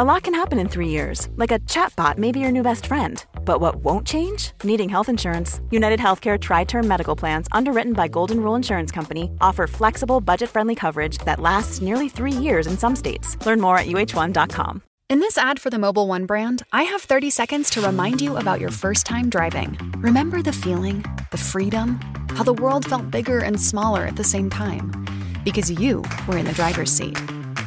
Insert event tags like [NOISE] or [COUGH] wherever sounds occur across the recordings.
A lot can happen in three years, like a chatbot may be your new best friend. But what won't change? Needing health insurance. United Healthcare Tri Term Medical Plans, underwritten by Golden Rule Insurance Company, offer flexible, budget friendly coverage that lasts nearly three years in some states. Learn more at uh1.com. In this ad for the Mobil One brand, I have 30 seconds to remind you about your first time driving. Remember the feeling, the freedom, how the world felt bigger and smaller at the same time? Because you were in the driver's seat.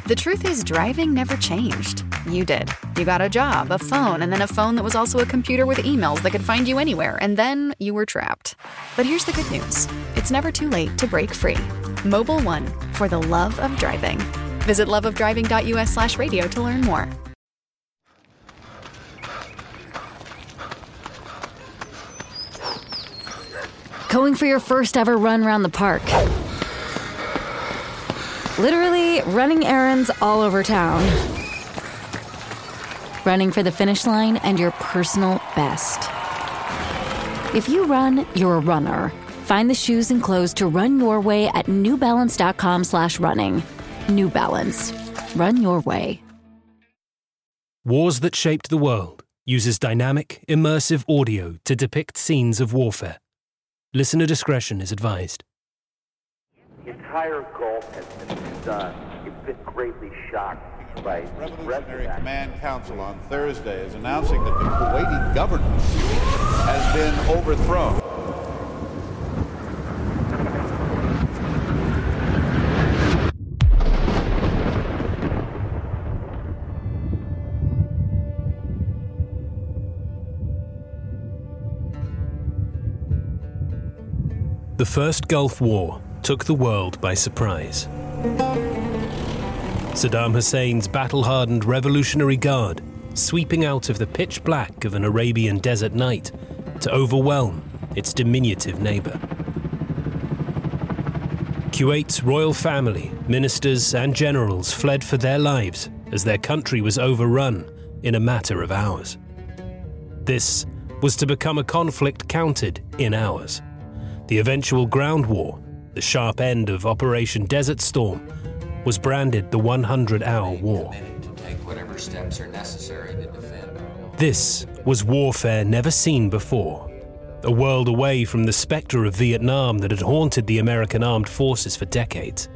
The truth is, driving never changed. You did. You got a job, a phone, and then a phone that was also a computer with emails that could find you anywhere, and then you were trapped. But here's the good news it's never too late to break free. Mobil One, for the love of driving. Visit loveofdriving.us slash radio to learn more. Going for your first ever run around the park. Literally running errands all over town. Running for the finish line and your personal best. If you run, you're a runner. Find the shoes and clothes to run your way at newbalance.com slash running. New Balance. Run your way. Wars That Shaped the World uses dynamic, immersive audio to depict scenes of warfare. Listener discretion is advised. The entire Gulf has been stunned. It's been greatly shocked by Revolutionary Command Council on Thursday is announcing that the Kuwaiti government has been overthrown. The First Gulf War took the world by surprise. Saddam Hussein's battle hardened Revolutionary Guard sweeping out of the pitch black of an Arabian desert night to overwhelm its diminutive neighbor. Kuwait's royal family, ministers, and generals fled for their lives as their country was overrun in a matter of hours. This was to become a conflict counted in hours. The eventual ground war, the sharp end of Operation Desert Storm, was branded the 100 hour war. This was warfare never seen before. A world away from the spectre of Vietnam that had haunted the American armed forces for decades.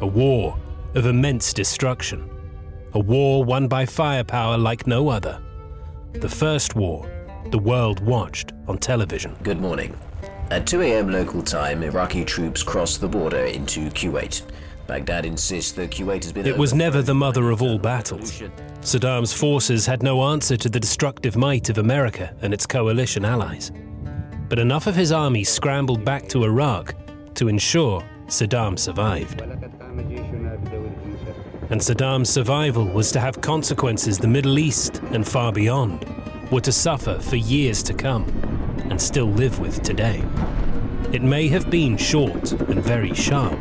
A war of immense destruction. A war won by firepower like no other. The first war the world watched on television. Good morning. At 2 a.m. local time, Iraqi troops crossed the border into Kuwait. Baghdad insists that Kuwait has been. It was never the mother of all battles. Saddam's forces had no answer to the destructive might of America and its coalition allies. But enough of his army scrambled back to Iraq to ensure Saddam survived. And Saddam's survival was to have consequences the Middle East and far beyond were to suffer for years to come and still live with today. It may have been short and very sharp,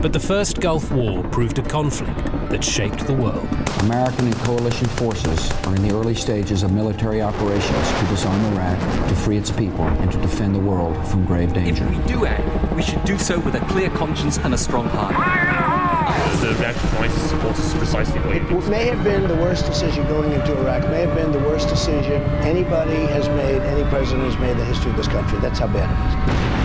but the First Gulf War proved a conflict that shaped the world. American and coalition forces are in the early stages of military operations to disarm Iraq, to free its people, and to defend the world from grave danger. If we do act, we should do so with a clear conscience and a strong heart. The reaction from ISIS supporters precisely what It may have been the worst decision going into Iraq, may have been the worst decision anybody has made, any president has made in the history of this country. That's how bad it is.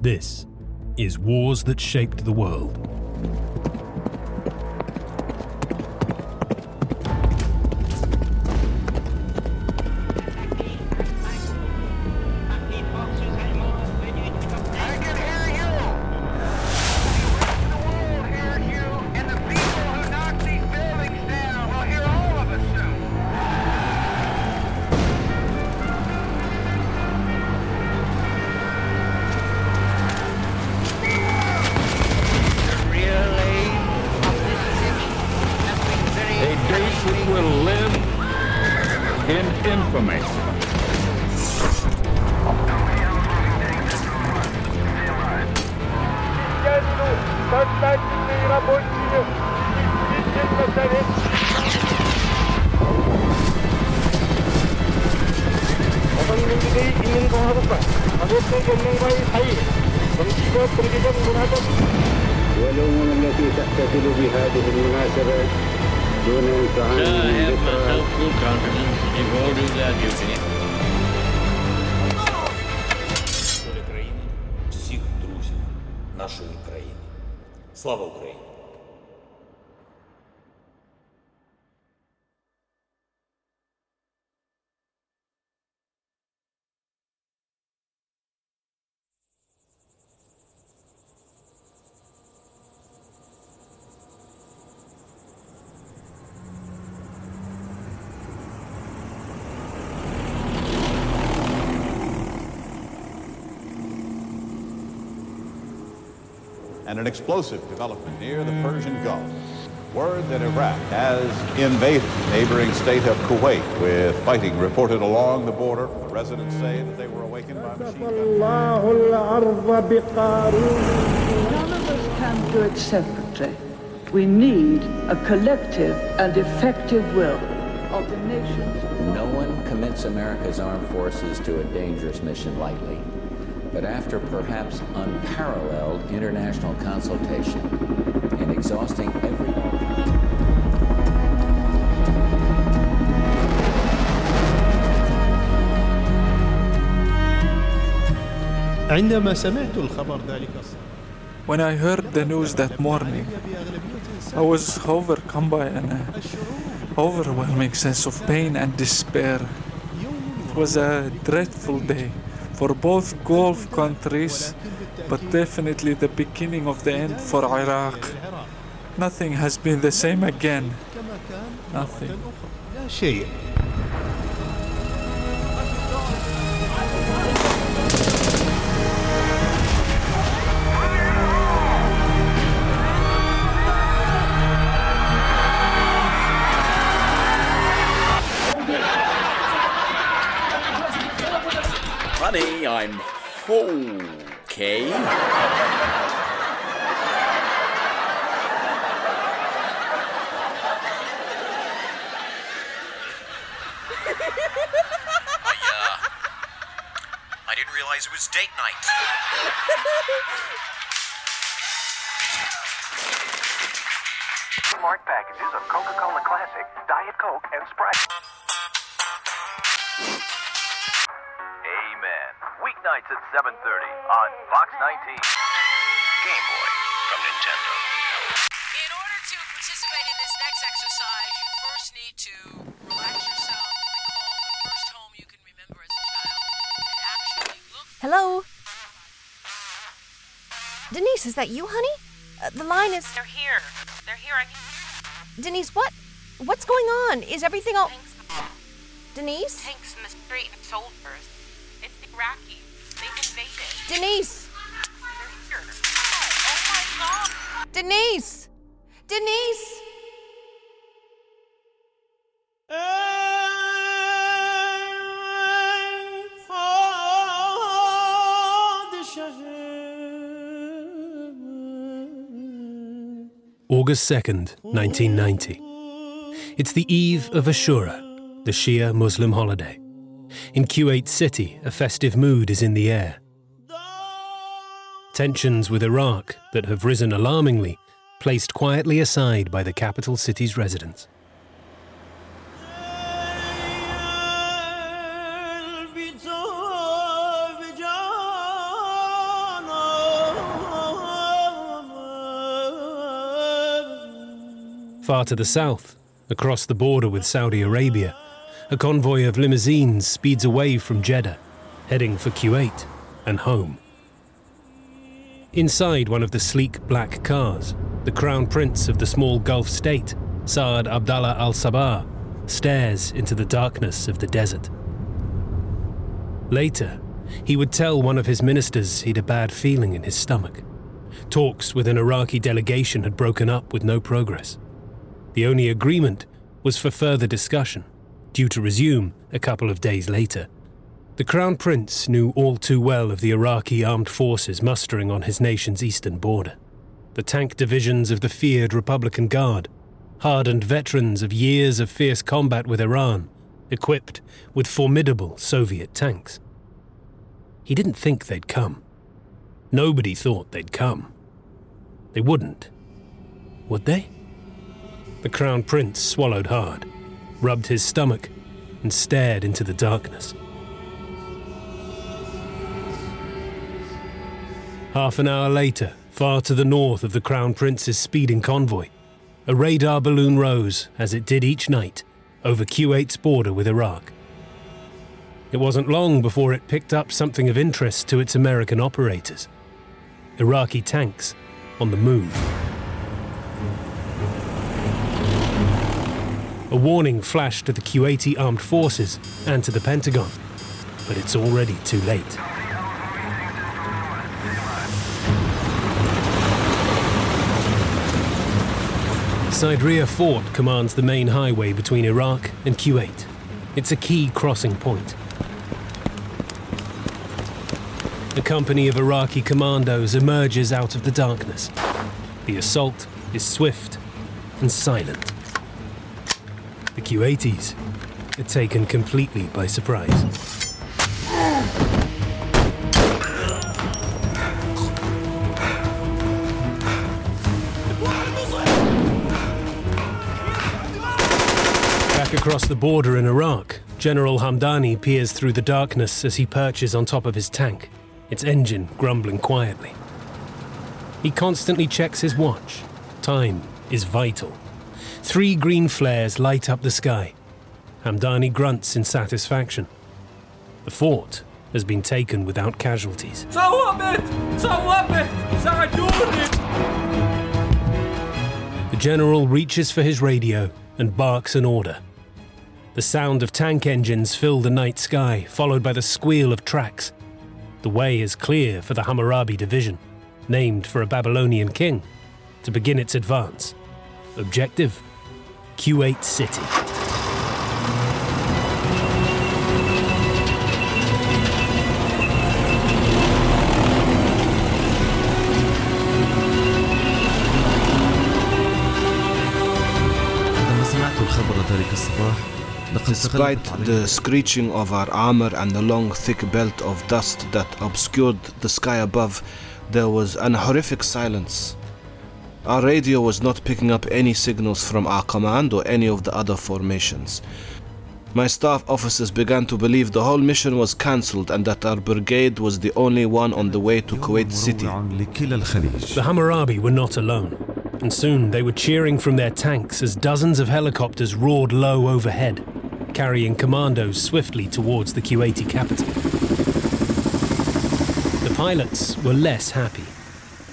This is Wars That Shaped the World. And an explosive development near the Persian Gulf. Word that Iraq has invaded the neighboring state of Kuwait, with fighting reported along the border. The Residents say that they were awakened by machine guns. None of us can do it separately. We need a collective and effective will of the nations. No one commits America's armed forces to a dangerous mission lightly But after perhaps unparalleled international consultation and exhausting every عندما سمعت الخبر ذلك الصباح When I heard the news that morning, I was overcome by an uh, overwhelming sense of pain and despair. It was a dreadful day for both Gulf countries, but definitely the beginning of the end for Iraq. Nothing has been the same again. Nothing. Marked packages of Coca-Cola Classic, Diet Coke, and Sprite. Amen. Weeknights at 7.30 on Fox 19. Game Boy from Nintendo. In order to participate in this next exercise, you first need to relax yourself, recall the first home you can remember as a child, and actually look. Hello? Denise, is that you, honey? Uh, the line is. They're here. They're here. I can. Denise, what? What's going on? Is everything all. Denise? Tanks in the street and soldiers. It's the Iraqis. They've invaded. Denise! They're here. Oh my god! Denise! Denise! August 2nd, 1990. It's the eve of Ashura, the Shia Muslim holiday. In Kuwait City, a festive mood is in the air. Tensions with Iraq that have risen alarmingly, placed quietly aside by the capital city's residents. Far to the south, across the border with Saudi Arabia, a convoy of limousines speeds away from Jeddah, heading for Kuwait and home. Inside one of the sleek black cars, the crown prince of the small Gulf state, Saad Abdallah al Sabah, stares into the darkness of the desert. Later, he would tell one of his ministers he'd a bad feeling in his stomach. Talks with an Iraqi delegation had broken up with no progress. The only agreement was for further discussion, due to resume a couple of days later. The Crown Prince knew all too well of the Iraqi armed forces mustering on his nation's eastern border. The tank divisions of the feared Republican Guard, hardened veterans of years of fierce combat with Iran, equipped with formidable Soviet tanks. He didn't think they'd come. Nobody thought they'd come. They wouldn't. Would they? The Crown Prince swallowed hard, rubbed his stomach, and stared into the darkness. Half an hour later, far to the north of the Crown Prince's speeding convoy, a radar balloon rose, as it did each night, over Kuwait's border with Iraq. It wasn't long before it picked up something of interest to its American operators Iraqi tanks on the move. A warning flashed to the Kuwaiti armed forces and to the Pentagon, but it's already too late. Sidria Fort commands the main highway between Iraq and Kuwait. It's a key crossing point. A company of Iraqi commandos emerges out of the darkness. The assault is swift and silent. The Kuwaitis are taken completely by surprise. Back across the border in Iraq, General Hamdani peers through the darkness as he perches on top of his tank, its engine grumbling quietly. He constantly checks his watch. Time is vital. Three green flares light up the sky. Hamdani grunts in satisfaction. The fort has been taken without casualties. The general reaches for his radio and barks an order. The sound of tank engines fill the night sky, followed by the squeal of tracks. The way is clear for the Hammurabi division, named for a Babylonian king, to begin its advance. Objective Kuwait City. Despite the screeching of our armor and the long thick belt of dust that obscured the sky above, there was an horrific silence. Our radio was not picking up any signals from our command or any of the other formations. My staff officers began to believe the whole mission was cancelled and that our brigade was the only one on the way to Kuwait City. The Hammurabi were not alone, and soon they were cheering from their tanks as dozens of helicopters roared low overhead, carrying commandos swiftly towards the Kuwaiti capital. The pilots were less happy,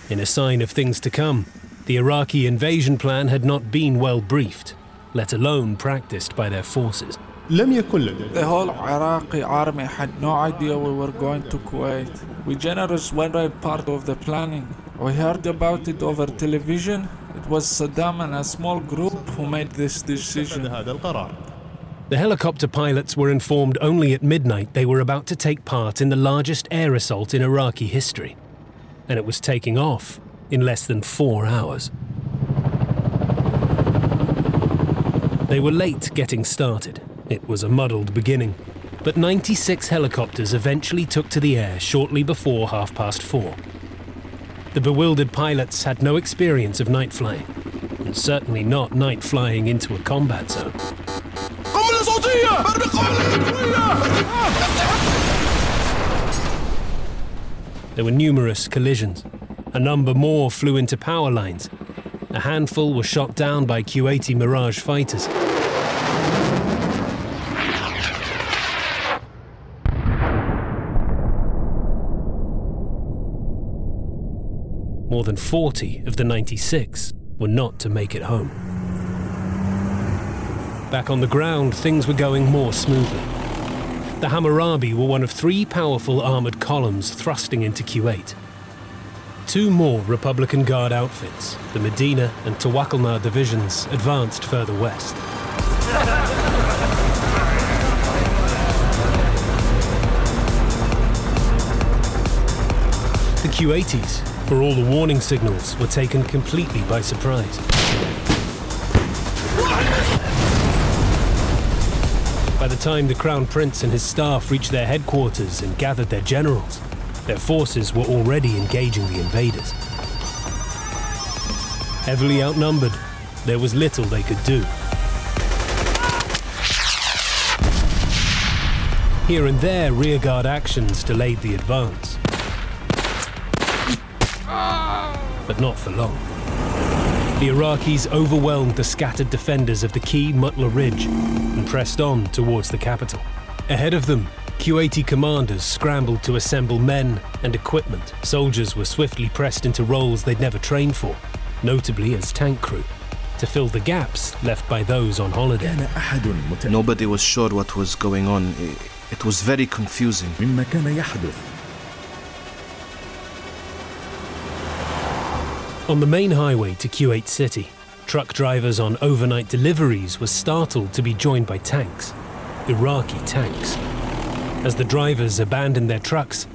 in a sign of things to come. The Iraqi invasion plan had not been well briefed, let alone practiced by their forces. The whole Iraqi army had no idea we were going to Kuwait. We generals weren't part of the planning. We heard about it over television. It was Saddam and a small group who made this decision. The helicopter pilots were informed only at midnight they were about to take part in the largest air assault in Iraqi history. And it was taking off in less than four hours. They were late getting started. It was a muddled beginning. But 96 helicopters eventually took to the air shortly before half past four. The bewildered pilots had no experience of night flying, and certainly not night flying into a combat zone. There were numerous collisions. A number more flew into power lines. A handful were shot down by Kuwaiti Mirage fighters. More than 40 of the 96 were not to make it home. Back on the ground, things were going more smoothly. The Hammurabi were one of three powerful armoured columns thrusting into Kuwait. Two more Republican Guard outfits, the Medina and Tawakalna divisions, advanced further west. The Kuwaitis, for all the warning signals, were taken completely by surprise. By the time the Crown Prince and his staff reached their headquarters and gathered their generals, their forces were already engaging the invaders. Heavily outnumbered, there was little they could do. Here and there, rearguard actions delayed the advance. But not for long. The Iraqis overwhelmed the scattered defenders of the key Mutla Ridge and pressed on towards the capital. Ahead of them, Kuwaiti commanders scrambled to assemble men and equipment. Soldiers were swiftly pressed into roles they'd never trained for, notably as tank crew, to fill the gaps left by those on holiday. Nobody was sure what was going on. It was very confusing. On the main highway to Kuwait City, truck drivers on overnight deliveries were startled to be joined by tanks, Iraqi tanks. As the drivers abandoned their trucks,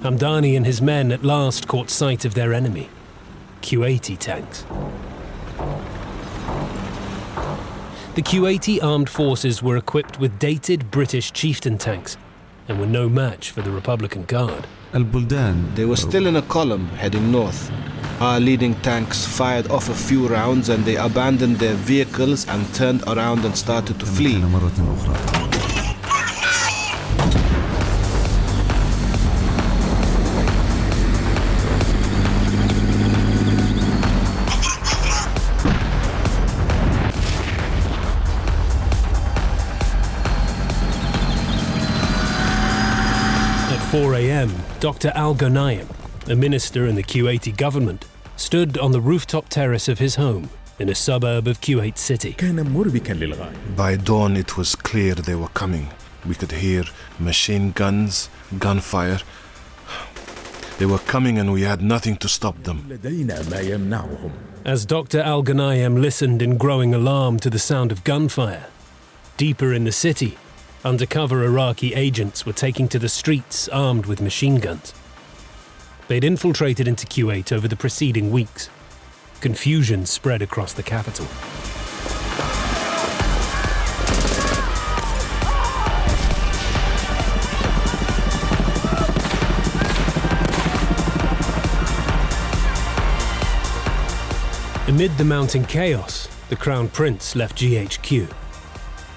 Hamdani and his men at last caught sight of their enemy, Kuwaiti tanks. The Kuwaiti armed forces were equipped with dated British chieftain tanks and were no match for the Republican Guard. They were still in a column heading north. Our leading tanks fired off a few rounds and they abandoned their vehicles and turned around and started to flee. Dr. Al Ghanayem, a minister in the Kuwaiti government, stood on the rooftop terrace of his home in a suburb of Kuwait City. By dawn, it was clear they were coming. We could hear machine guns, gunfire. They were coming and we had nothing to stop them. As Dr. Al Ghanayem listened in growing alarm to the sound of gunfire, deeper in the city, undercover Iraqi agents were taking to the streets armed with machine guns. They'd infiltrated into Kuwait over the preceding weeks. Confusion spread across the capital. Amid the mounting chaos, the Crown Prince left GHQ.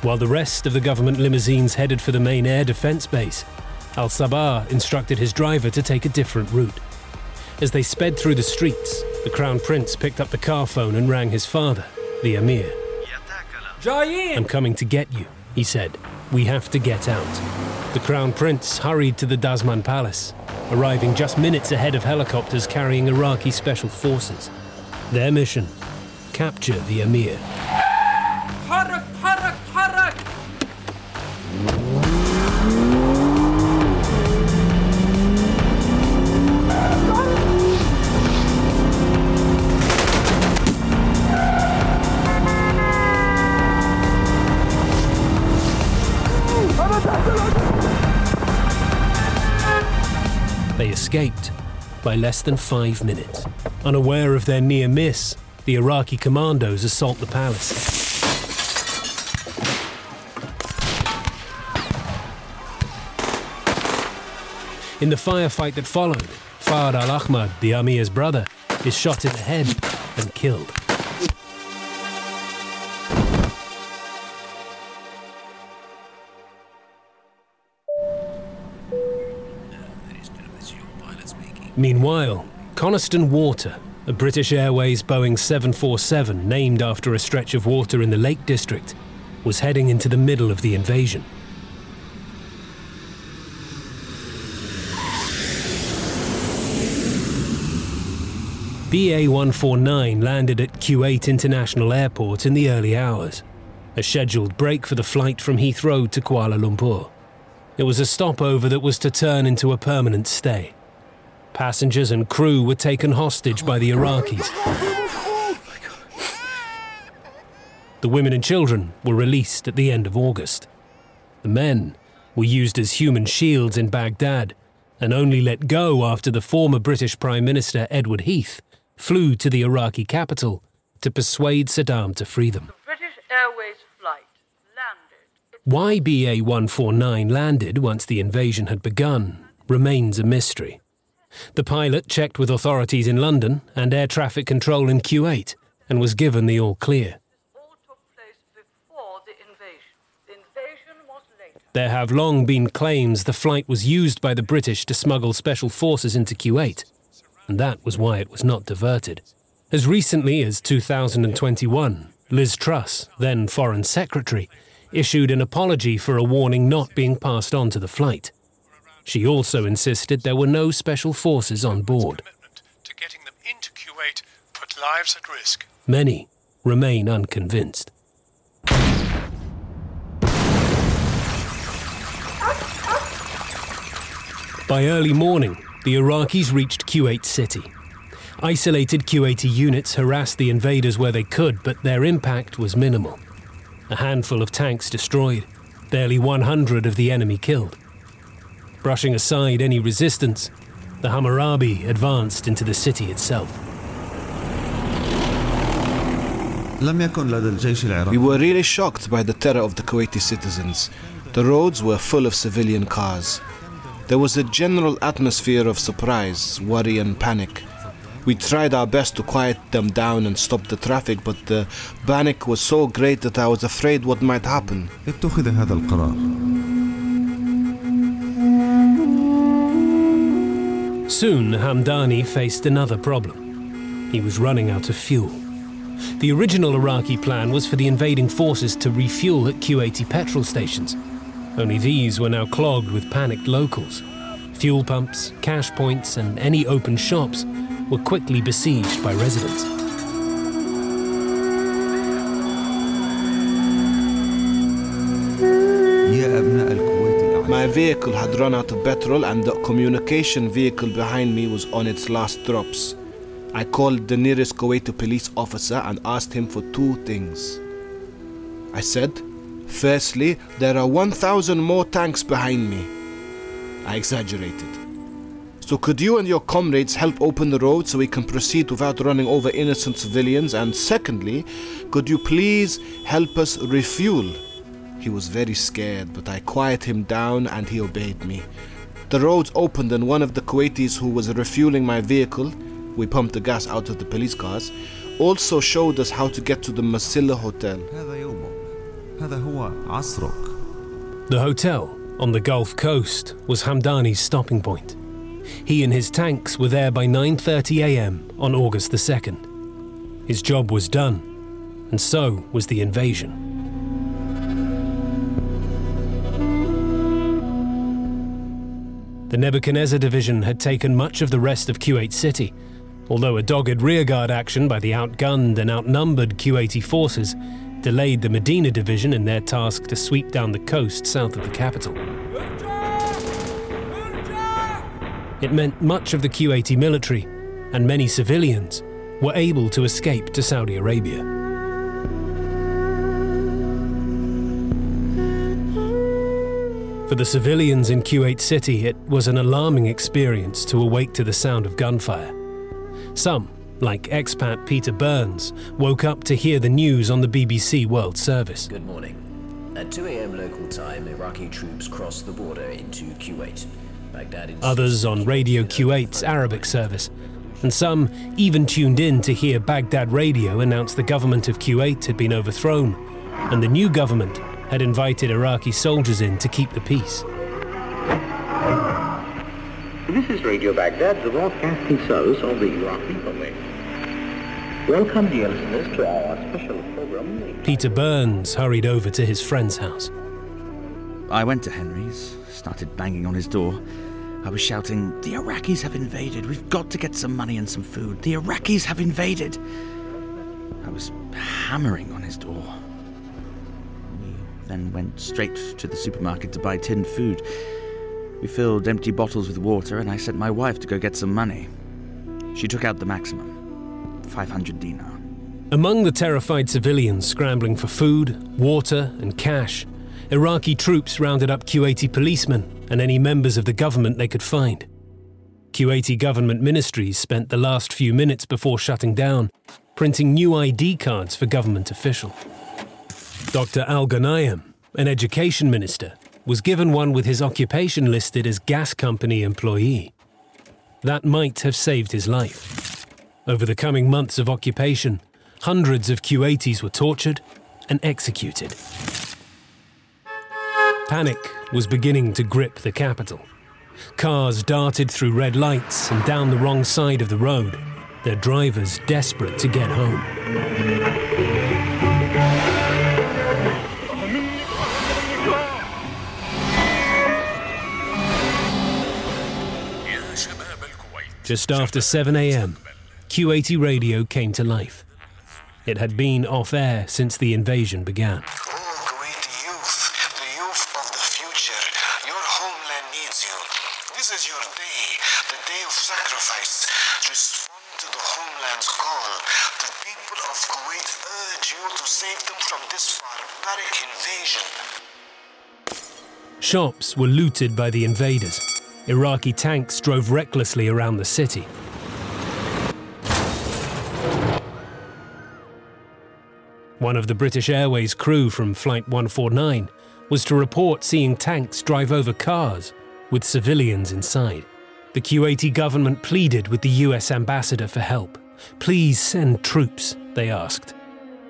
While the rest of the government limousines headed for the main air defense base, Al Sabah instructed his driver to take a different route. As they sped through the streets, the Crown Prince picked up the car phone and rang his father, the Emir. I'm coming to get you, he said. We have to get out. The Crown Prince hurried to the Dasman Palace, arriving just minutes ahead of helicopters carrying Iraqi special forces. Their mission capture the Emir. By less than five minutes. Unaware of their near miss, the Iraqi commandos assault the palace. In the firefight that followed, Fahd al Ahmad, the Amir's brother, is shot in the head and killed. Meanwhile, Coniston Water, a British Airways Boeing 747 named after a stretch of water in the Lake District, was heading into the middle of the invasion. BA 149 landed at Kuwait International Airport in the early hours, a scheduled break for the flight from Heathrow to Kuala Lumpur. It was a stopover that was to turn into a permanent stay. Passengers and crew were taken hostage by the Iraqis. The women and children were released at the end of August. The men were used as human shields in Baghdad and only let go after the former British Prime Minister Edward Heath flew to the Iraqi capital to persuade Saddam to free them. British Airways flight landed. Why BA 149 landed once the invasion had begun remains a mystery. The pilot checked with authorities in London and air traffic control in Kuwait and was given the all clear. There have long been claims the flight was used by the British to smuggle special forces into Kuwait, and that was why it was not diverted. As recently as 2021, Liz Truss, then Foreign Secretary, issued an apology for a warning not being passed on to the flight. She also insisted there were no special forces on board. To getting them into Kuwait put lives at risk. Many remain unconvinced. By early morning, the Iraqis reached Kuwait City. Isolated Kuwaiti units harassed the invaders where they could, but their impact was minimal. A handful of tanks destroyed, barely 100 of the enemy killed. Brushing aside any resistance, the Hammurabi advanced into the city itself. We were really shocked by the terror of the Kuwaiti citizens. The roads were full of civilian cars. There was a general atmosphere of surprise, worry, and panic. We tried our best to quiet them down and stop the traffic, but the panic was so great that I was afraid what might happen. Soon, Hamdani faced another problem. He was running out of fuel. The original Iraqi plan was for the invading forces to refuel at Kuwaiti petrol stations. Only these were now clogged with panicked locals. Fuel pumps, cash points, and any open shops were quickly besieged by residents. My vehicle had run out of petrol and the communication vehicle behind me was on its last drops. I called the nearest Kuwaiti police officer and asked him for two things. I said, Firstly, there are 1,000 more tanks behind me. I exaggerated. So, could you and your comrades help open the road so we can proceed without running over innocent civilians? And secondly, could you please help us refuel? He was very scared, but I quieted him down and he obeyed me. The roads opened, and one of the Kuwaitis who was refueling my vehicle, we pumped the gas out of the police cars, also showed us how to get to the Masilla Hotel. The hotel on the Gulf Coast was Hamdani's stopping point. He and his tanks were there by 9:30 a.m. on August the 2nd. His job was done, and so was the invasion. The Nebuchadnezzar division had taken much of the rest of Kuwait City, although a dogged rearguard action by the outgunned and outnumbered Kuwaiti forces delayed the Medina division in their task to sweep down the coast south of the capital. It meant much of the Kuwaiti military and many civilians were able to escape to Saudi Arabia. For the civilians in Kuwait City, it was an alarming experience to awake to the sound of gunfire. Some, like expat Peter Burns, woke up to hear the news on the BBC World Service. Good morning. At 2 a.m. local time, Iraqi troops crossed the border into Kuwait. Baghdad in Others on Radio Kuwait's Arabic service, and some even tuned in to hear Baghdad Radio announce the government of Kuwait had been overthrown, and the new government had invited Iraqi soldiers in to keep the peace. This is Radio Baghdad, the broadcasting service of the Iraq Republic. Welcome, dear listeners, to our special program. Peter Burns hurried over to his friend's house. I went to Henry's, started banging on his door. I was shouting, The Iraqis have invaded. We've got to get some money and some food. The Iraqis have invaded. I was hammering on his door. Then went straight to the supermarket to buy tinned food. We filled empty bottles with water, and I sent my wife to go get some money. She took out the maximum 500 dinar. Among the terrified civilians scrambling for food, water, and cash, Iraqi troops rounded up Kuwaiti policemen and any members of the government they could find. Kuwaiti government ministries spent the last few minutes before shutting down printing new ID cards for government officials. Dr. Al Ghanayem, an education minister, was given one with his occupation listed as gas company employee. That might have saved his life. Over the coming months of occupation, hundreds of Kuwaitis were tortured and executed. Panic was beginning to grip the capital. Cars darted through red lights and down the wrong side of the road, their drivers desperate to get home. Just after 7 a.m., Kuwaiti radio came to life. It had been off air since the invasion began. Youth, the youth of the future. Your homeland needs you. This is your day, the day of sacrifice. Respond to the homeland's call. The people of Kuwait urge you to save them from this barbaric invasion. Shops were looted by the invaders. Iraqi tanks drove recklessly around the city. One of the British Airways crew from Flight 149 was to report seeing tanks drive over cars with civilians inside. The Kuwaiti government pleaded with the US ambassador for help. Please send troops, they asked.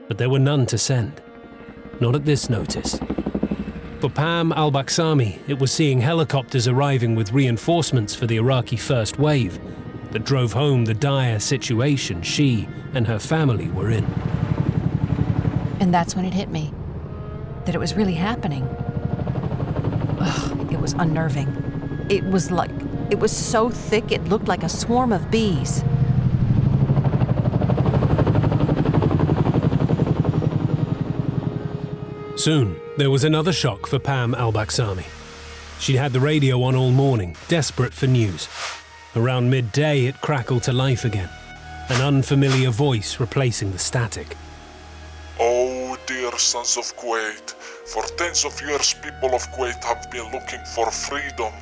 But there were none to send. Not at this notice. For Pam al Baksami, it was seeing helicopters arriving with reinforcements for the Iraqi first wave that drove home the dire situation she and her family were in. And that's when it hit me that it was really happening. Ugh, it was unnerving. It was like, it was so thick it looked like a swarm of bees. Soon, there was another shock for Pam al Baksami. She'd had the radio on all morning, desperate for news. Around midday, it crackled to life again, an unfamiliar voice replacing the static. Oh, dear sons of Kuwait, for tens of years people of Kuwait have been looking for freedom.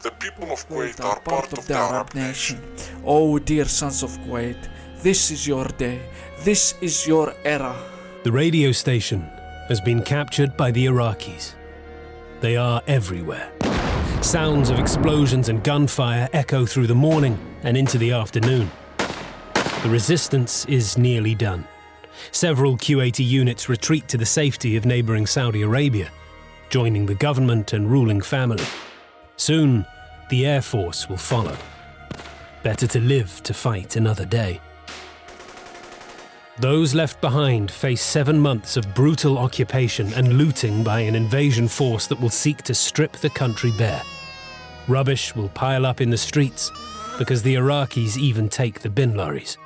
The people of Kuwait are part of the Arab nation. Oh, dear sons of Kuwait, this is your day. This is your era. The radio station has been captured by the Iraqis. They are everywhere. Sounds of explosions and gunfire echo through the morning and into the afternoon. The resistance is nearly done. Several Kuwaiti units retreat to the safety of neighboring Saudi Arabia, joining the government and ruling family. Soon, the Air Force will follow. Better to live to fight another day. Those left behind face seven months of brutal occupation and looting by an invasion force that will seek to strip the country bare. Rubbish will pile up in the streets because the Iraqis even take the bin lorries.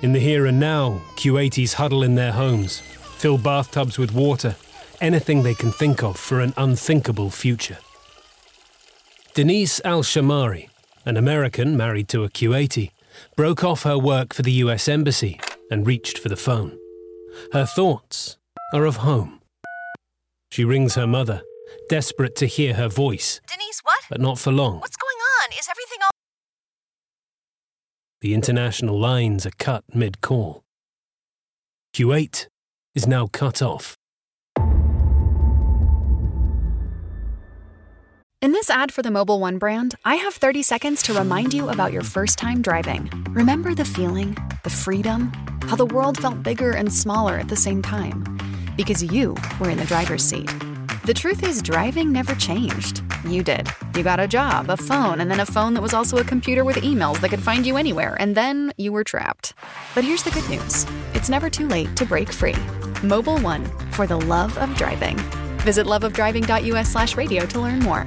In the here and now, Kuwaitis huddle in their homes, fill bathtubs with water, anything they can think of for an unthinkable future. Denise Al Shamari, an American married to a Kuwaiti, broke off her work for the US Embassy and reached for the phone. Her thoughts are of home. She rings her mother, desperate to hear her voice, Denise, what? but not for long. What's going on? Is everything all. The international lines are cut mid call. Kuwait is now cut off. In this ad for the Mobil One brand, I have 30 seconds to remind you about your first time driving. Remember the feeling, the freedom, how the world felt bigger and smaller at the same time? Because you were in the driver's seat. The truth is, driving never changed. You did. You got a job, a phone, and then a phone that was also a computer with emails that could find you anywhere, and then you were trapped. But here's the good news it's never too late to break free. Mobil One, for the love of driving. Visit loveofdriving.us slash radio to learn more.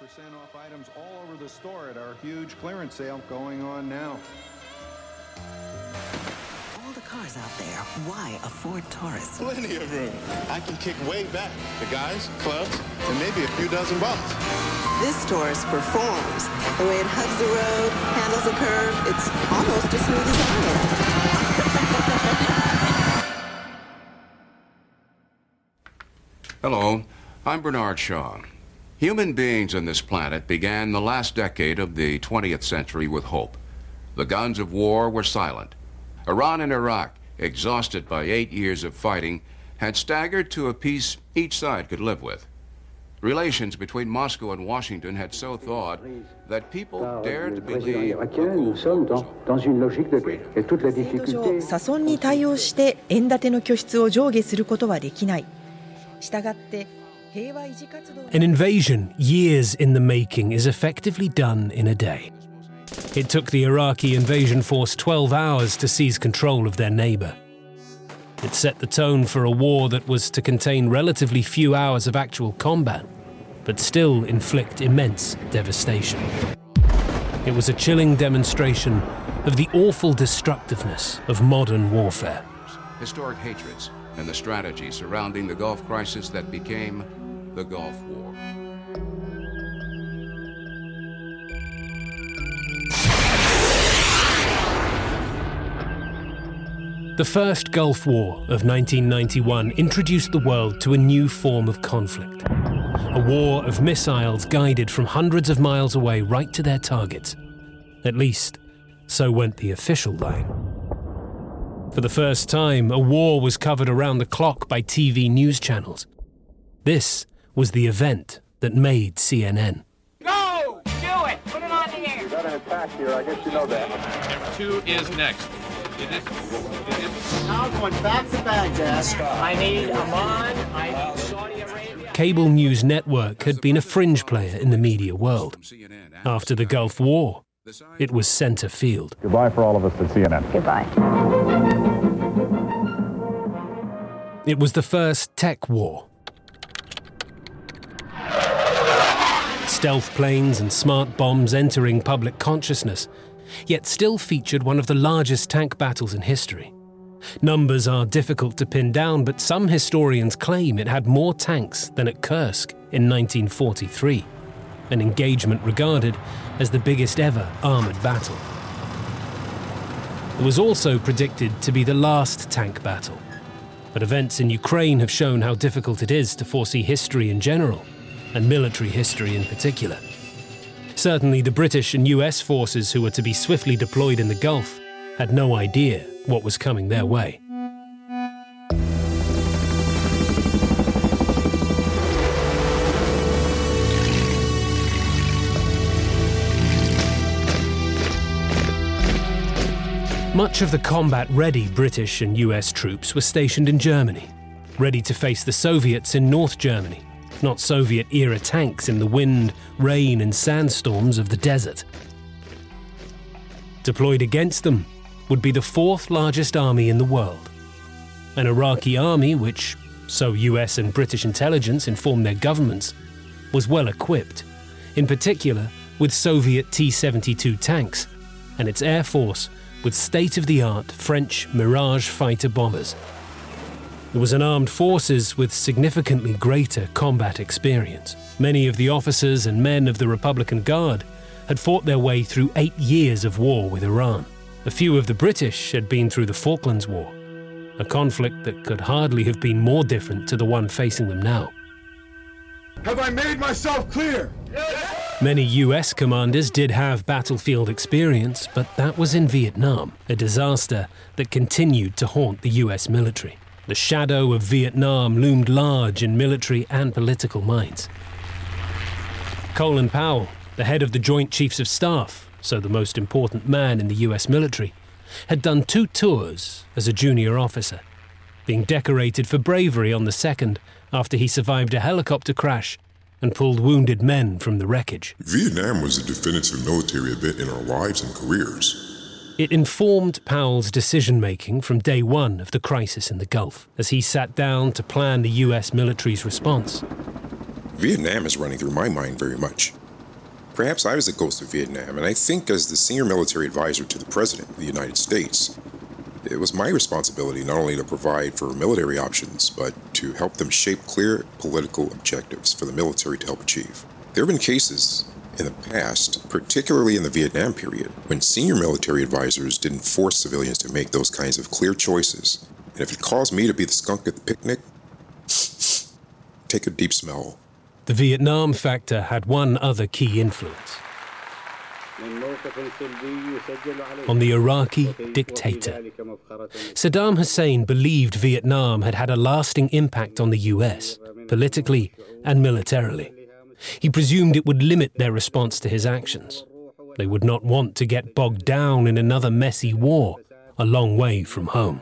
Percent off items all over the store at our huge clearance sale going on now. All the cars out there, why a Ford Taurus? Plenty of room. I can kick way back. The guys, clubs, and maybe a few dozen bucks. This Taurus performs. The way it hugs the road, handles a curve, it's almost as smooth as I am. Hello, I'm Bernard Shaw. Human beings on this planet began the last decade of the 20th century with hope. The guns of war were silent. Iran and Iraq, exhausted by eight years of fighting, had staggered to a peace each side could live with. Relations between Moscow and Washington had so thawed that people dared to believe 差損に対応して円建ての拠出を上下することはできない。したがって、 an invasion years in the making is effectively done in a day. It took the Iraqi invasion force 12 hours to seize control of their neighbour. It set the tone for a war that was to contain relatively few hours of actual combat, but still inflict immense devastation. It was a chilling demonstration of the awful destructiveness of modern warfare. Historic hatreds and the strategy surrounding the Gulf crisis that became the Gulf War. The First Gulf War of 1991 introduced the world to a new form of conflict. A war of missiles guided from hundreds of miles away right to their targets. At least, so went the official line. For the first time, a war was covered around the clock by TV news channels. This was the event that made CNN. Go! Do it! Put it on the air! You got an attack here, I guess you know that. Number two is next. It is. It is. Now going back to Baghdad. I need Amman. I need Saudi Arabia. Cable News Network had been a fringe player in the media world. After the Gulf War, it was center field. Goodbye for all of us at CNN. Goodbye. It was the first tech war. Stealth planes and smart bombs entering public consciousness, yet still featured one of the largest tank battles in history. Numbers are difficult to pin down, but some historians claim it had more tanks than at Kursk in 1943, an engagement regarded as the biggest ever armoured battle. It was also predicted to be the last tank battle, but events in Ukraine have shown how difficult it is to foresee history in general, and military history in particular. Certainly, the British and US forces who were to be swiftly deployed in the Gulf had no idea what was coming their way. Much of the combat ready British and US troops were stationed in Germany, ready to face the Soviets in North Germany, not Soviet era tanks in the wind, rain, and sandstorms of the desert. Deployed against them would be the fourth largest army in the world. An Iraqi army which, so US and British intelligence informed their governments, was well equipped, in particular with Soviet T 72 tanks, and its air force with state of the art French Mirage fighter bombers. It was an armed forces with significantly greater combat experience. Many of the officers and men of the Republican Guard had fought their way through eight years of war with Iran. A few of the British had been through the Falklands War, a conflict that could hardly have been more different to the one facing them now. Have I made myself clear? Many US commanders did have battlefield experience, but that was in Vietnam, a disaster that continued to haunt the US military. The shadow of Vietnam loomed large in military and political minds. Colin Powell, the head of the Joint Chiefs of Staff, so the most important man in the US military, had done two tours as a junior officer, being decorated for bravery on the second after he survived a helicopter crash and pulled wounded men from the wreckage. Vietnam was a definitive military event in our lives and careers. It informed Powell's decision making from day one of the crisis in the Gulf as he sat down to plan the US military's response. Vietnam is running through my mind very much. Perhaps I was the ghost of Vietnam, and I think as the senior military advisor to the President of the United States, it was my responsibility not only to provide for military options, but to help them shape clear political objectives for the military to help achieve. There have been cases in the past, particularly in the Vietnam period, when senior military advisors didn't force civilians to make those kinds of clear choices. And if it caused me to be the skunk at the picnic, take a deep smell. The Vietnam factor had one other key influence on the Iraqi dictator. Saddam Hussein believed Vietnam had had a lasting impact on the US, politically and militarily. He presumed it would limit their response to his actions. They would not want to get bogged down in another messy war a long way from home.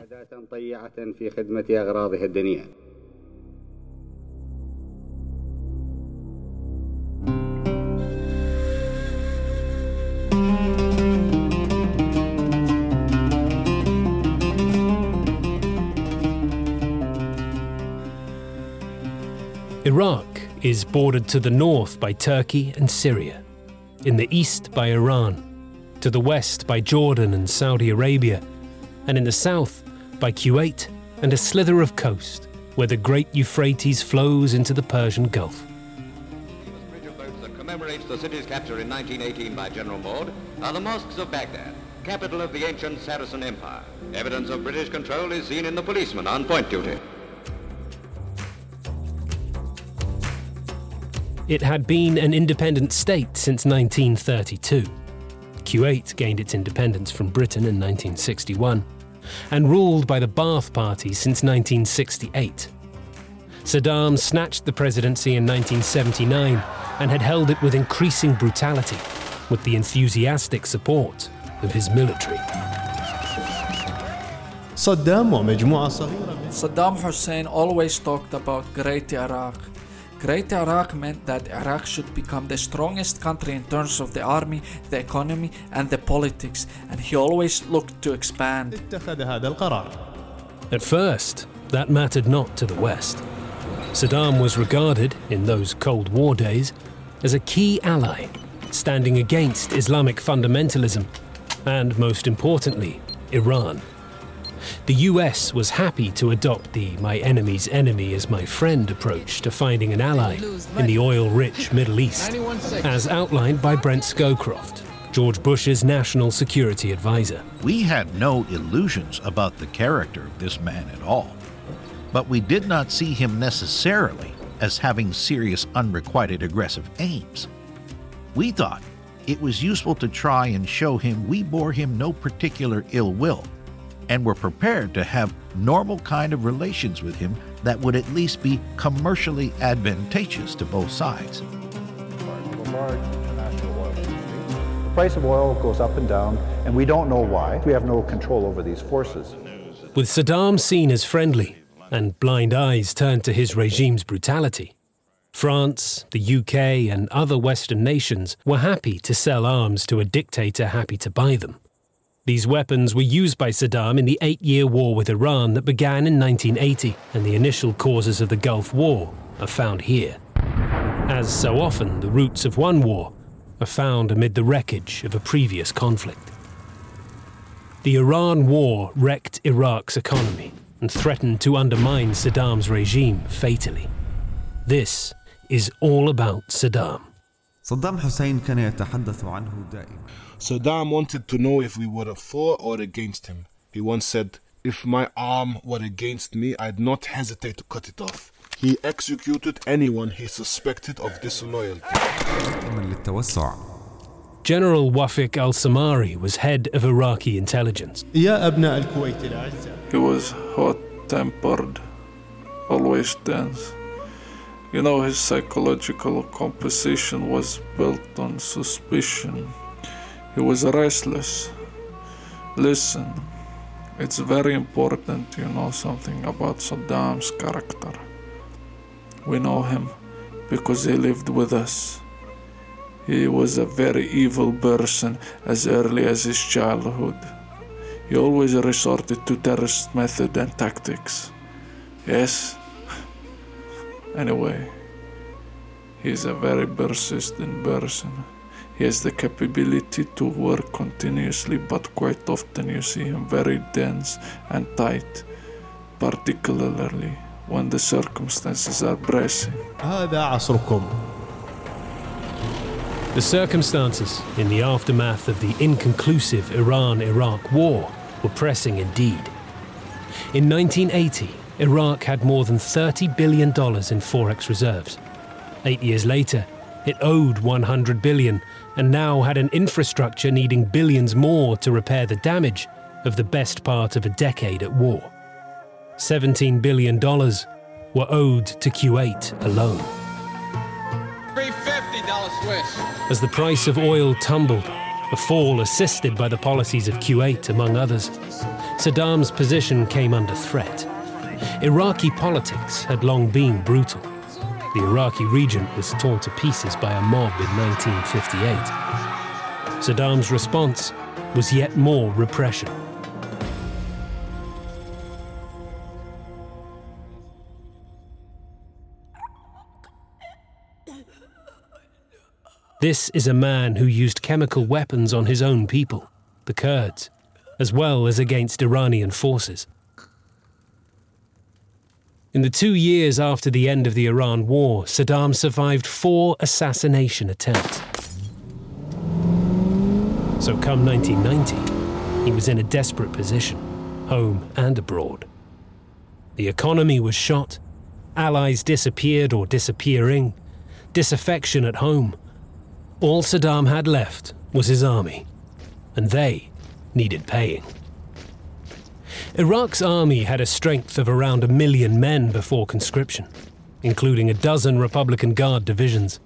Iraq is bordered to the north by Turkey and Syria, in the east by Iran, to the west by Jordan and Saudi Arabia, and in the south by Kuwait and a slither of coast where the great Euphrates flows into the Persian Gulf. The bridge of boats that commemorates the city's capture in 1918 by General Maude are the mosques of Baghdad, capital of the ancient Saracen Empire. Evidence of British control is seen in the policemen on point duty. It had been an independent state since 1932. Kuwait gained its independence from Britain in 1961 and ruled by the Ba'ath Party since 1968. Saddam snatched the presidency in 1979 and had held it with increasing brutality, with the enthusiastic support of his military. Saddam Hussein always talked about Great Iraq. Great Iraq meant that Iraq should become the strongest country in terms of the army, the economy, and the politics, and he always looked to expand. At first, that mattered not to the West. Saddam was regarded, in those Cold War days, as a key ally, standing against Islamic fundamentalism, and most importantly, Iran. The US was happy to adopt the my enemy's enemy is my friend approach to finding an ally in the oil rich Middle East, as outlined by Brent Scowcroft, George Bush's national security advisor. We had no illusions about the character of this man at all, but we did not see him necessarily as having serious unrequited aggressive aims. We thought it was useful to try and show him we bore him no particular ill will and were prepared to have normal kind of relations with him that would at least be commercially advantageous to both sides. The price of oil goes up and down, and we don't know why. We have no control over these forces. With Saddam seen as friendly and blind eyes turned to his regime's brutality, France, the UK, and other Western nations were happy to sell arms to a dictator happy to buy them. These weapons were used by Saddam in the eight year war with Iran that began in 1980, and the initial causes of the Gulf War are found here. As so often, the roots of one war are found amid the wreckage of a previous conflict. The Iran War wrecked Iraq's economy and threatened to undermine Saddam's regime fatally. This is all about Saddam. صدام حسين كان يتحدث عنه دائما Saddam wanted to know if we were for or against him. He once said, If my arm were against me, I'd not hesitate to cut it off. He executed anyone he suspected of disloyalty. General Wafik al Samari was head of Iraqi intelligence. He was hot tempered, always tense. You know, his psychological composition was built on suspicion. He was restless. Listen, it's very important you know something about Saddam's character. We know him because he lived with us. He was a very evil person as early as his childhood. He always resorted to terrorist method and tactics. Yes? [LAUGHS] Anyway, he's a very persistent person. He has the capability to work continuously, but quite often you see him very dense and tight, particularly when the circumstances are pressing. هذا عصركم. The circumstances in the aftermath of the inconclusive Iran Iraq War were pressing indeed. In 1980, Iraq had more than $30 billion in forex reserves. Eight years later, it owed 100 billion and now had an infrastructure needing billions more to repair the damage of the best part of a decade at war. $17 billion were owed to Kuwait alone. 350 dollar Swiss. As the price of oil tumbled, a fall assisted by the policies of Kuwait, among others, Saddam's position came under threat. Iraqi politics had long been brutal. The Iraqi regent was torn to pieces by a mob in 1958. Saddam's response was yet more repression. This is a man who used chemical weapons on his own people, the Kurds, as well as against Iranian forces. In the two years after the end of the Iran war, Saddam survived four assassination attempts. So, come 1990, he was in a desperate position, home and abroad. The economy was shot, allies disappeared or disappearing, disaffection at home. All Saddam had left was his army, and they needed paying. Iraq's army had a strength of around a million men before conscription, including a dozen Republican Guard divisions,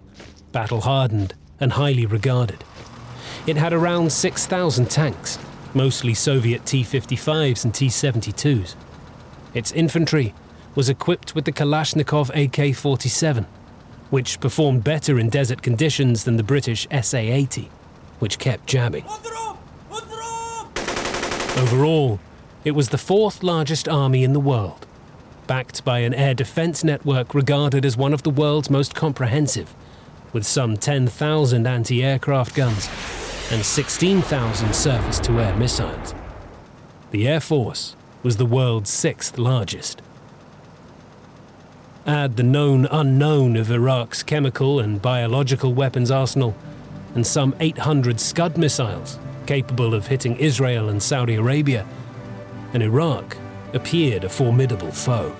battle hardened and highly regarded. It had around 6,000 tanks, mostly Soviet T 55s and T 72s. Its infantry was equipped with the Kalashnikov AK 47, which performed better in desert conditions than the British SA 80, which kept jabbing. Overall, it was the fourth largest army in the world, backed by an air defense network regarded as one of the world's most comprehensive, with some 10,000 anti aircraft guns and 16,000 surface to air missiles. The Air Force was the world's sixth largest. Add the known unknown of Iraq's chemical and biological weapons arsenal, and some 800 Scud missiles capable of hitting Israel and Saudi Arabia and Iraq appeared a formidable foe.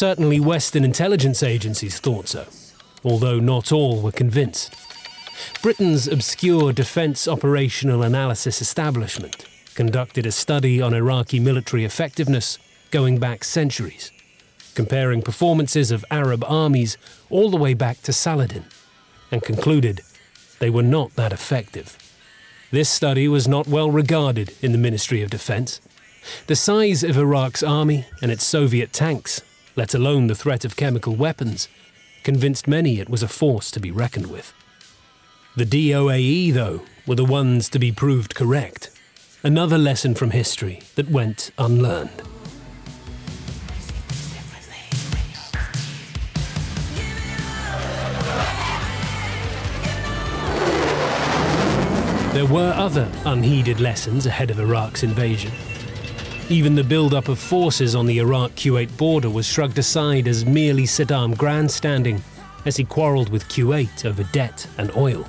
Certainly, Western intelligence agencies thought so, although not all were convinced. Britain's obscure Defence Operational Analysis Establishment conducted a study on Iraqi military effectiveness going back centuries, comparing performances of Arab armies all the way back to Saladin, and concluded they were not that effective. This study was not well regarded in the Ministry of Defense. The size of Iraq's army and its Soviet tanks, let alone the threat of chemical weapons, convinced many it was a force to be reckoned with. The DOAE, though, were the ones to be proved correct. Another lesson from history that went unlearned. There were other unheeded lessons ahead of Iraq's invasion. Even the build-up of forces on the Iraq-Kuwait border was shrugged aside as merely Saddam grandstanding as he quarreled with Kuwait over debt and oil.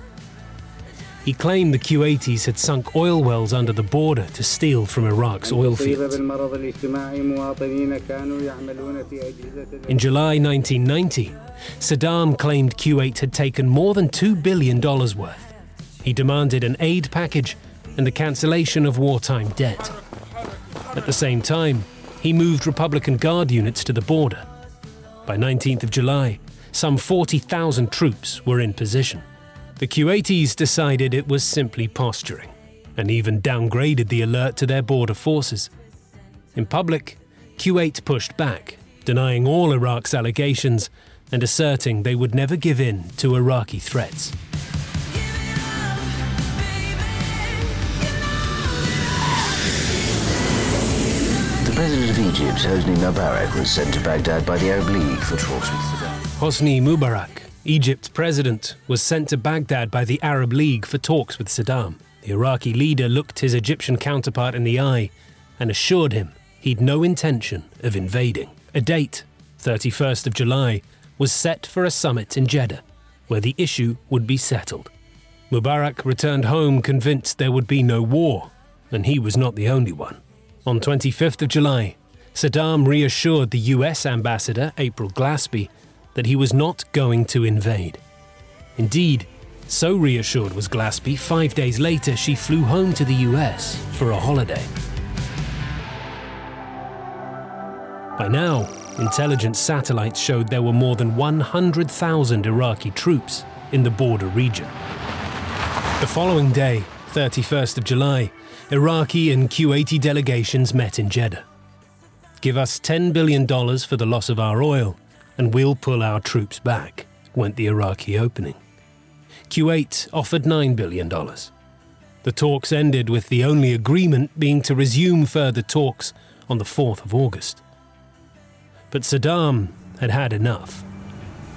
He claimed the Kuwaitis had sunk oil wells under the border to steal from Iraq's oil fields. In July 1990, Saddam claimed Kuwait had taken more than $2 billion worth. He demanded an aid package and the cancellation of wartime debt. At the same time, he moved Republican Guard units to the border. By 19th of July, some 40,000 troops were in position. The Kuwaitis decided it was simply posturing and even downgraded the alert to their border forces. In public, Kuwait pushed back, denying all Iraq's allegations and asserting they would never give in to Iraqi threats. President of Egypt, Hosni Mubarak, was sent to Baghdad by the Arab League for talks with Saddam. Hosni Mubarak, Egypt's president, was sent to Baghdad by the Arab League for talks with Saddam. The Iraqi leader looked his Egyptian counterpart in the eye and assured him he'd no intention of invading. A date, 31st of July, was set for a summit in Jeddah, where the issue would be settled. Mubarak returned home convinced there would be no war, and he was not the only one. On 25th of July, Saddam reassured the US ambassador, April Glaspie, that he was not going to invade. Indeed, so reassured was Glaspie, five days later she flew home to the US for a holiday. By now, intelligence satellites showed there were more than 100,000 Iraqi troops in the border region. The following day, 31st of July, Iraqi and Kuwaiti delegations met in Jeddah. Give us $10 billion for the loss of our oil, and we'll pull our troops back, went the Iraqi opening. Kuwait offered $9 billion. The talks ended with the only agreement being to resume further talks on the 4th of August. But Saddam had had enough.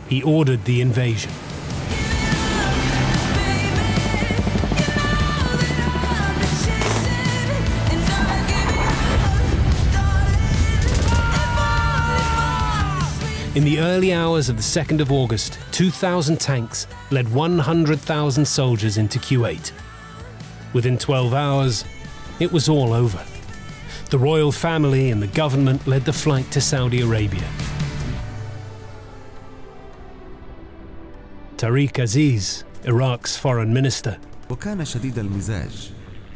He ordered the invasion. In the early hours of the 2nd of August, 2,000 tanks led 100,000 soldiers into Kuwait. Within 12 hours, it was all over. The royal family and the government led the flight to Saudi Arabia. Tariq Aziz, Iraq's foreign minister, وكان شديد المزاج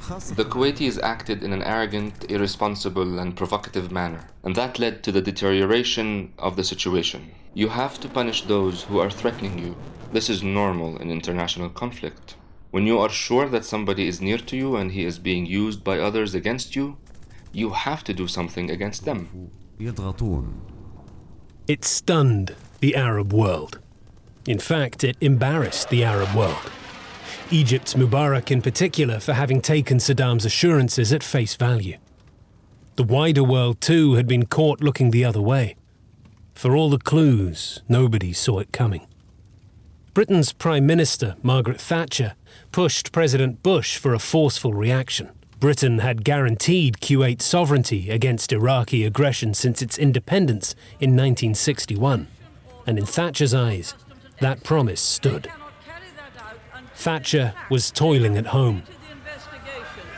the Kuwaitis acted in an arrogant, irresponsible, and provocative manner, and that led to the deterioration of the situation. You have to punish those who are threatening you. This is normal in international conflict. When you are sure that somebody is near to you and he is being used by others against you, you have to do something against them. It stunned the Arab world. In fact, it embarrassed the Arab world. Egypt's Mubarak, in particular, for having taken Saddam's assurances at face value. The wider world, too, had been caught looking the other way. For all the clues, nobody saw it coming. Britain's Prime Minister, Margaret Thatcher, pushed President Bush for a forceful reaction. Britain had guaranteed Kuwait sovereignty against Iraqi aggression since its independence in 1961. And in Thatcher's eyes, that promise stood. Thatcher was toiling at home.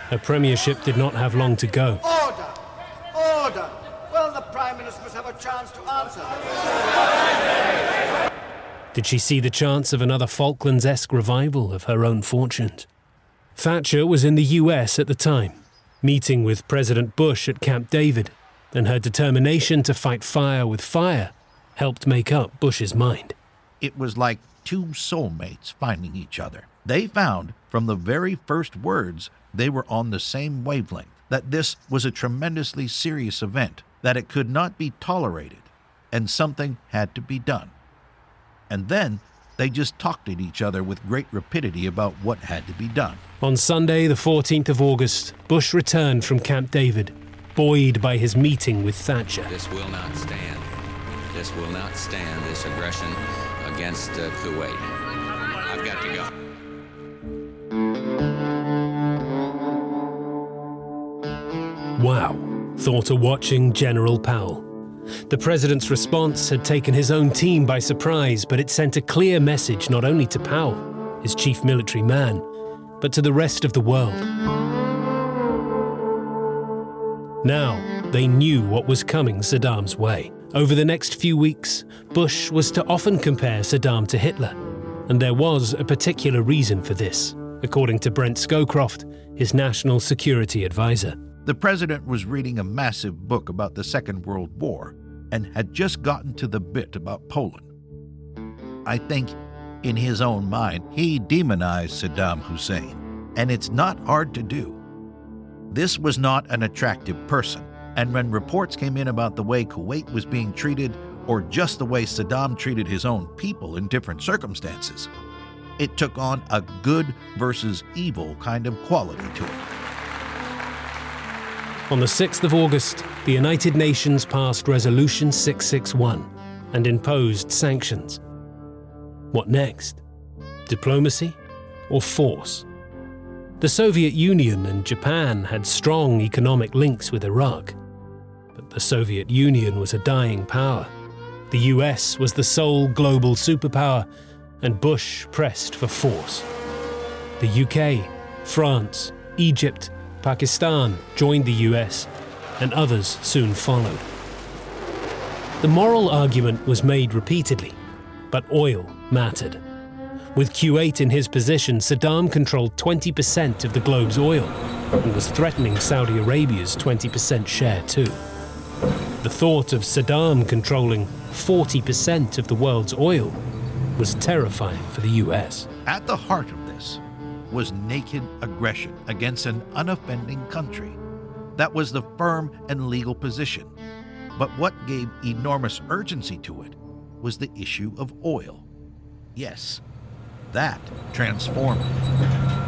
Her premiership did not have long to go. Order! Order! Well, the Prime Minister must have a chance to answer. Did she see the chance of another Falklands esque revival of her own fortunes? Thatcher was in the US at the time, meeting with President Bush at Camp David, and her determination to fight fire with fire helped make up Bush's mind. It was like two soulmates finding each other. They found from the very first words they were on the same wavelength that this was a tremendously serious event, that it could not be tolerated, and something had to be done. And then they just talked at each other with great rapidity about what had to be done. On Sunday, the 14th of August, Bush returned from Camp David, buoyed by his meeting with Thatcher. This will not stand. This will not stand, this aggression against uh, Kuwait. I've got to go. Wow, thought a watching General Powell. The president's response had taken his own team by surprise, but it sent a clear message not only to Powell, his chief military man, but to the rest of the world. Now, they knew what was coming Saddam's way. Over the next few weeks, Bush was to often compare Saddam to Hitler, and there was a particular reason for this, according to Brent Scowcroft, his national security advisor. The president was reading a massive book about the Second World War and had just gotten to the bit about Poland. I think, in his own mind, he demonized Saddam Hussein, and it's not hard to do. This was not an attractive person, and when reports came in about the way Kuwait was being treated, or just the way Saddam treated his own people in different circumstances, it took on a good versus evil kind of quality to it. On the 6th of August, the United Nations passed Resolution 661 and imposed sanctions. What next? Diplomacy or force? The Soviet Union and Japan had strong economic links with Iraq. The Soviet Union was a dying power. The US was the sole global superpower, and Bush pressed for force. The UK, France, Egypt, Pakistan joined the US, and others soon followed. The moral argument was made repeatedly, but oil mattered. With Kuwait in his position, Saddam controlled 20% of the globe's oil and was threatening Saudi Arabia's 20% share too. The thought of Saddam controlling 40% of the world's oil was terrifying for the US. At the heart of this was naked aggression against an unoffending country. That was the firm and legal position. But what gave enormous urgency to it was the issue of oil. Yes, that transformed it.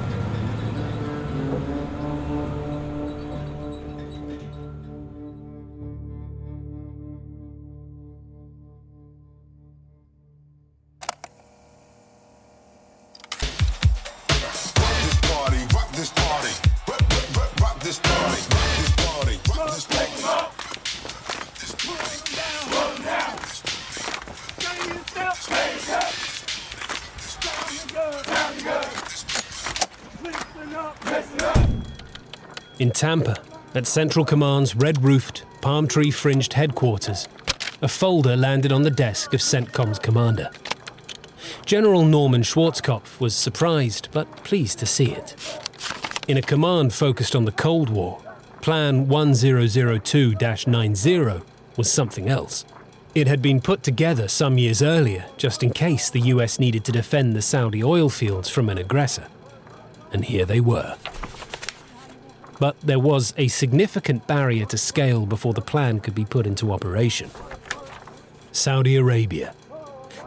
At Central Command's red roofed, palm tree fringed headquarters, a folder landed on the desk of CENTCOM's commander. General Norman Schwarzkopf was surprised but pleased to see it. In a command focused on the Cold War, Plan 1002 90 was something else. It had been put together some years earlier just in case the US needed to defend the Saudi oil fields from an aggressor. And here they were. But there was a significant barrier to scale before the plan could be put into operation. Saudi Arabia,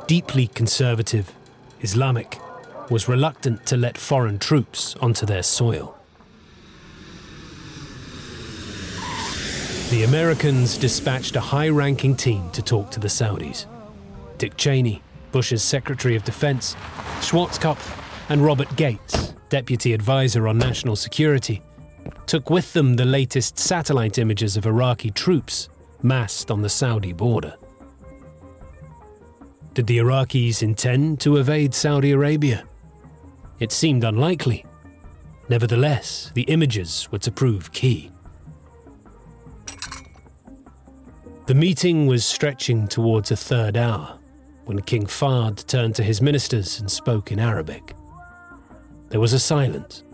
deeply conservative, Islamic, was reluctant to let foreign troops onto their soil. The Americans dispatched a high ranking team to talk to the Saudis. Dick Cheney, Bush's Secretary of Defense, Schwarzkopf, and Robert Gates, Deputy Advisor on National Security, took with them the latest satellite images of Iraqi troops massed on the Saudi border. Did the Iraqis intend to evade Saudi Arabia? It seemed unlikely. Nevertheless, the images were to prove key. The meeting was stretching towards a third hour when King Fahd turned to his ministers and spoke in Arabic. There was a silence.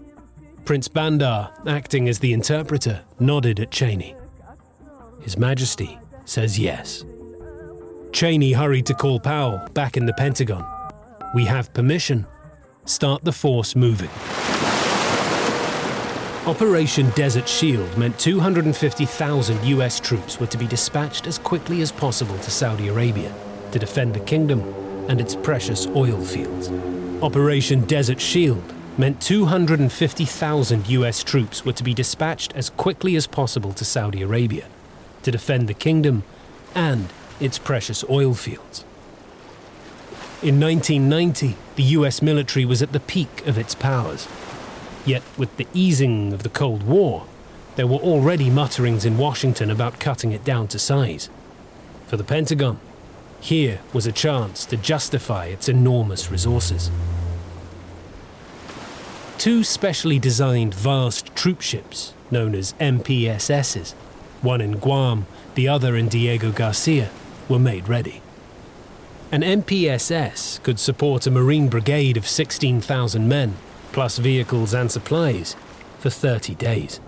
Prince Bandar, acting as the interpreter, nodded at Cheney. His Majesty says yes. Cheney hurried to call Powell back in the Pentagon. We have permission. Start the force moving. Operation Desert Shield meant 250,000 US troops were to be dispatched as quickly as possible to Saudi Arabia to defend the kingdom and its precious oil fields. Operation Desert Shield meant 250,000 US troops were to be dispatched as quickly as possible to Saudi Arabia to defend the kingdom and its precious oil fields. In 1990, the US military was at the peak of its powers. Yet, with the easing of the Cold War, there were already mutterings in Washington about cutting it down to size. For the Pentagon, here was a chance to justify its enormous resources. Two specially designed vast troop ships, known as MPSSs, one in Guam, the other in Diego Garcia, were made ready. An MPSS could support a Marine brigade of 16,000 men, plus vehicles and supplies, for 30 days.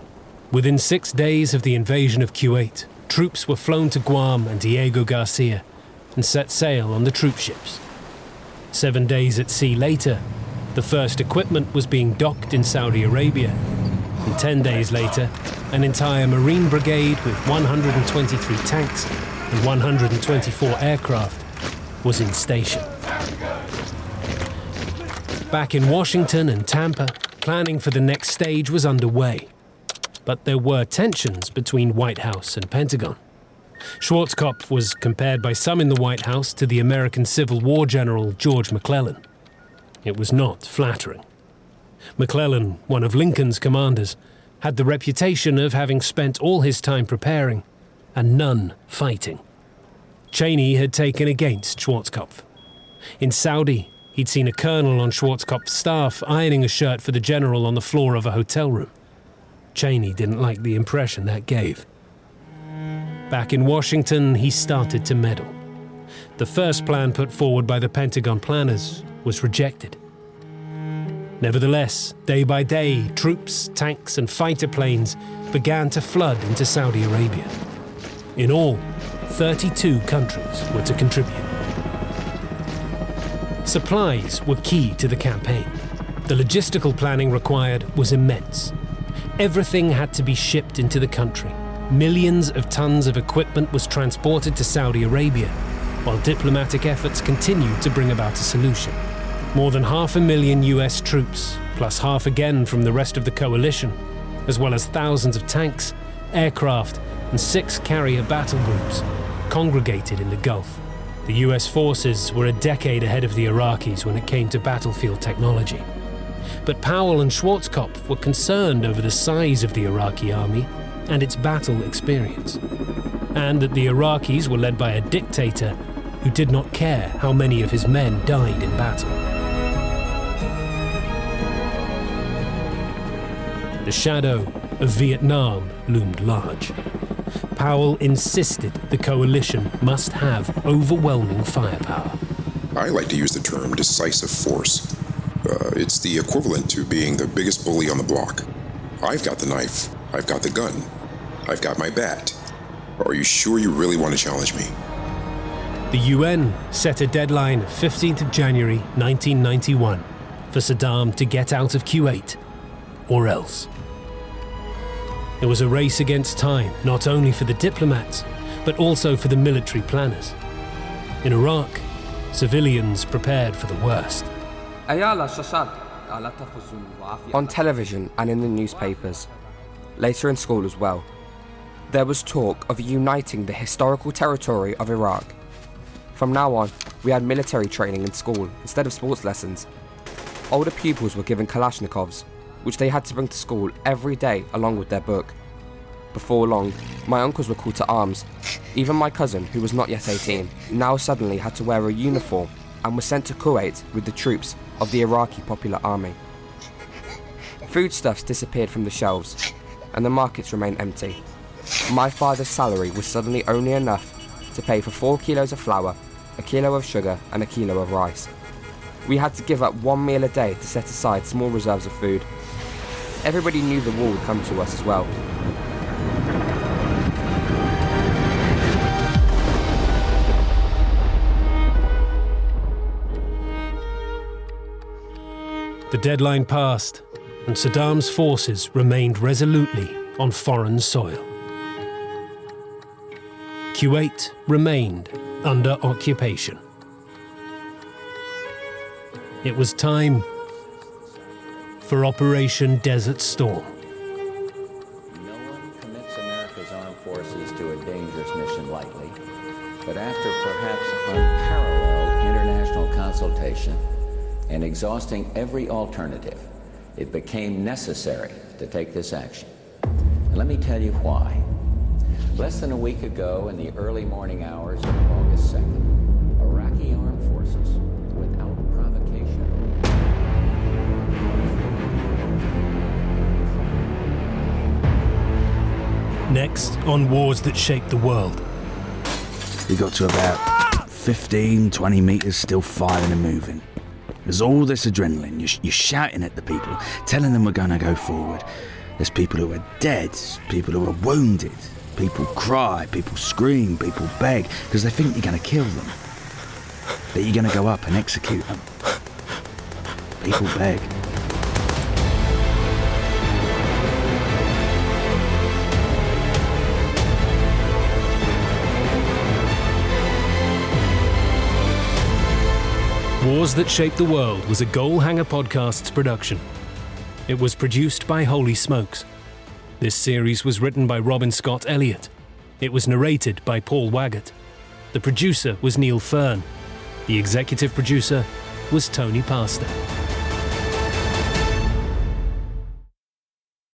Within six days of the invasion of Kuwait, troops were flown to Guam and Diego Garcia and set sail on the troop ships. Seven days at sea later, the first equipment was being docked in Saudi Arabia. And ten days later, an entire Marine brigade with 123 tanks and 124 aircraft was in station. Back in Washington and Tampa, planning for the next stage was underway. But there were tensions between White House and Pentagon. Schwarzkopf was compared by some in the White House to the American Civil War general George McClellan. It was not flattering. McClellan, one of Lincoln's commanders, had the reputation of having spent all his time preparing and none fighting. Cheney had taken against Schwarzkopf. In Saudi, he'd seen a colonel on Schwarzkopf's staff ironing a shirt for the general on the floor of a hotel room. Cheney didn't like the impression that gave. Back in Washington, he started to meddle. The first plan put forward by the Pentagon planners was rejected. Nevertheless, day by day, troops, tanks, and fighter planes began to flood into Saudi Arabia. In all, 32 countries were to contribute. Supplies were key to the campaign. The logistical planning required was immense. Everything had to be shipped into the country. Millions of tons of equipment was transported to Saudi Arabia, while diplomatic efforts continued to bring about a solution. More than half a million US troops, plus half again from the rest of the coalition, as well as thousands of tanks, aircraft, and six carrier battle groups, congregated in the Gulf. The US forces were a decade ahead of the Iraqis when it came to battlefield technology. But Powell and Schwarzkopf were concerned over the size of the Iraqi army and its battle experience, and that the Iraqis were led by a dictator who did not care how many of his men died in battle. The shadow of Vietnam loomed large. Powell insisted the coalition must have overwhelming firepower. I like to use the term decisive force. Uh, it's the equivalent to being the biggest bully on the block. I've got the knife, I've got the gun, I've got my bat. Are you sure you really want to challenge me? The UN set a deadline of 15th of January 1991 for Saddam to get out of Kuwait, or else. It was a race against time, not only for the diplomats, but also for the military planners. In Iraq, civilians prepared for the worst. On television and in the newspapers, later in school as well, there was talk of uniting the historical territory of Iraq. From now on, we had military training in school instead of sports lessons. Older pupils were given Kalashnikovs, which they had to bring to school every day along with their book. Before long, my uncles were called to arms. Even my cousin, who was not yet 18, now suddenly had to wear a uniform and was sent to Kuwait with the troops of the Iraqi Popular Army. Foodstuffs disappeared from the shelves, and the markets remained empty. My father's salary was suddenly only enough to pay for four kilos of flour, a kilo of sugar, and a kilo of rice. We had to give up one meal a day to set aside small reserves of food. Everybody knew the war would come to us as well. The deadline passed, and Saddam's forces remained resolutely on foreign soil. Kuwait remained under occupation. It was time for Operation Desert Storm. No one commits America's armed forces to a dangerous mission lightly, but after perhaps unparalleled international consultation and exhausting every alternative, it became necessary to take this action. And let me tell you why. Less than a week ago, in the early morning hours of August 2nd, Next, on Wars That Shaped the World. We got to about 15, 20 metres, still firing and moving. There's all this adrenaline. You're, you're shouting at the people, telling them we're going to go forward. There's people who are dead, people who are wounded. People cry, people scream, people beg because they think you're going to kill them. That you're going to go up and execute them. People beg. That Shaped the World was a Goalhanger Podcasts production. It was produced by Holy Smokes. This series was written by Robin Scott Elliot. It was narrated by Paul Waggott. The producer was Neil Fearn. The executive producer was Tony Pastor.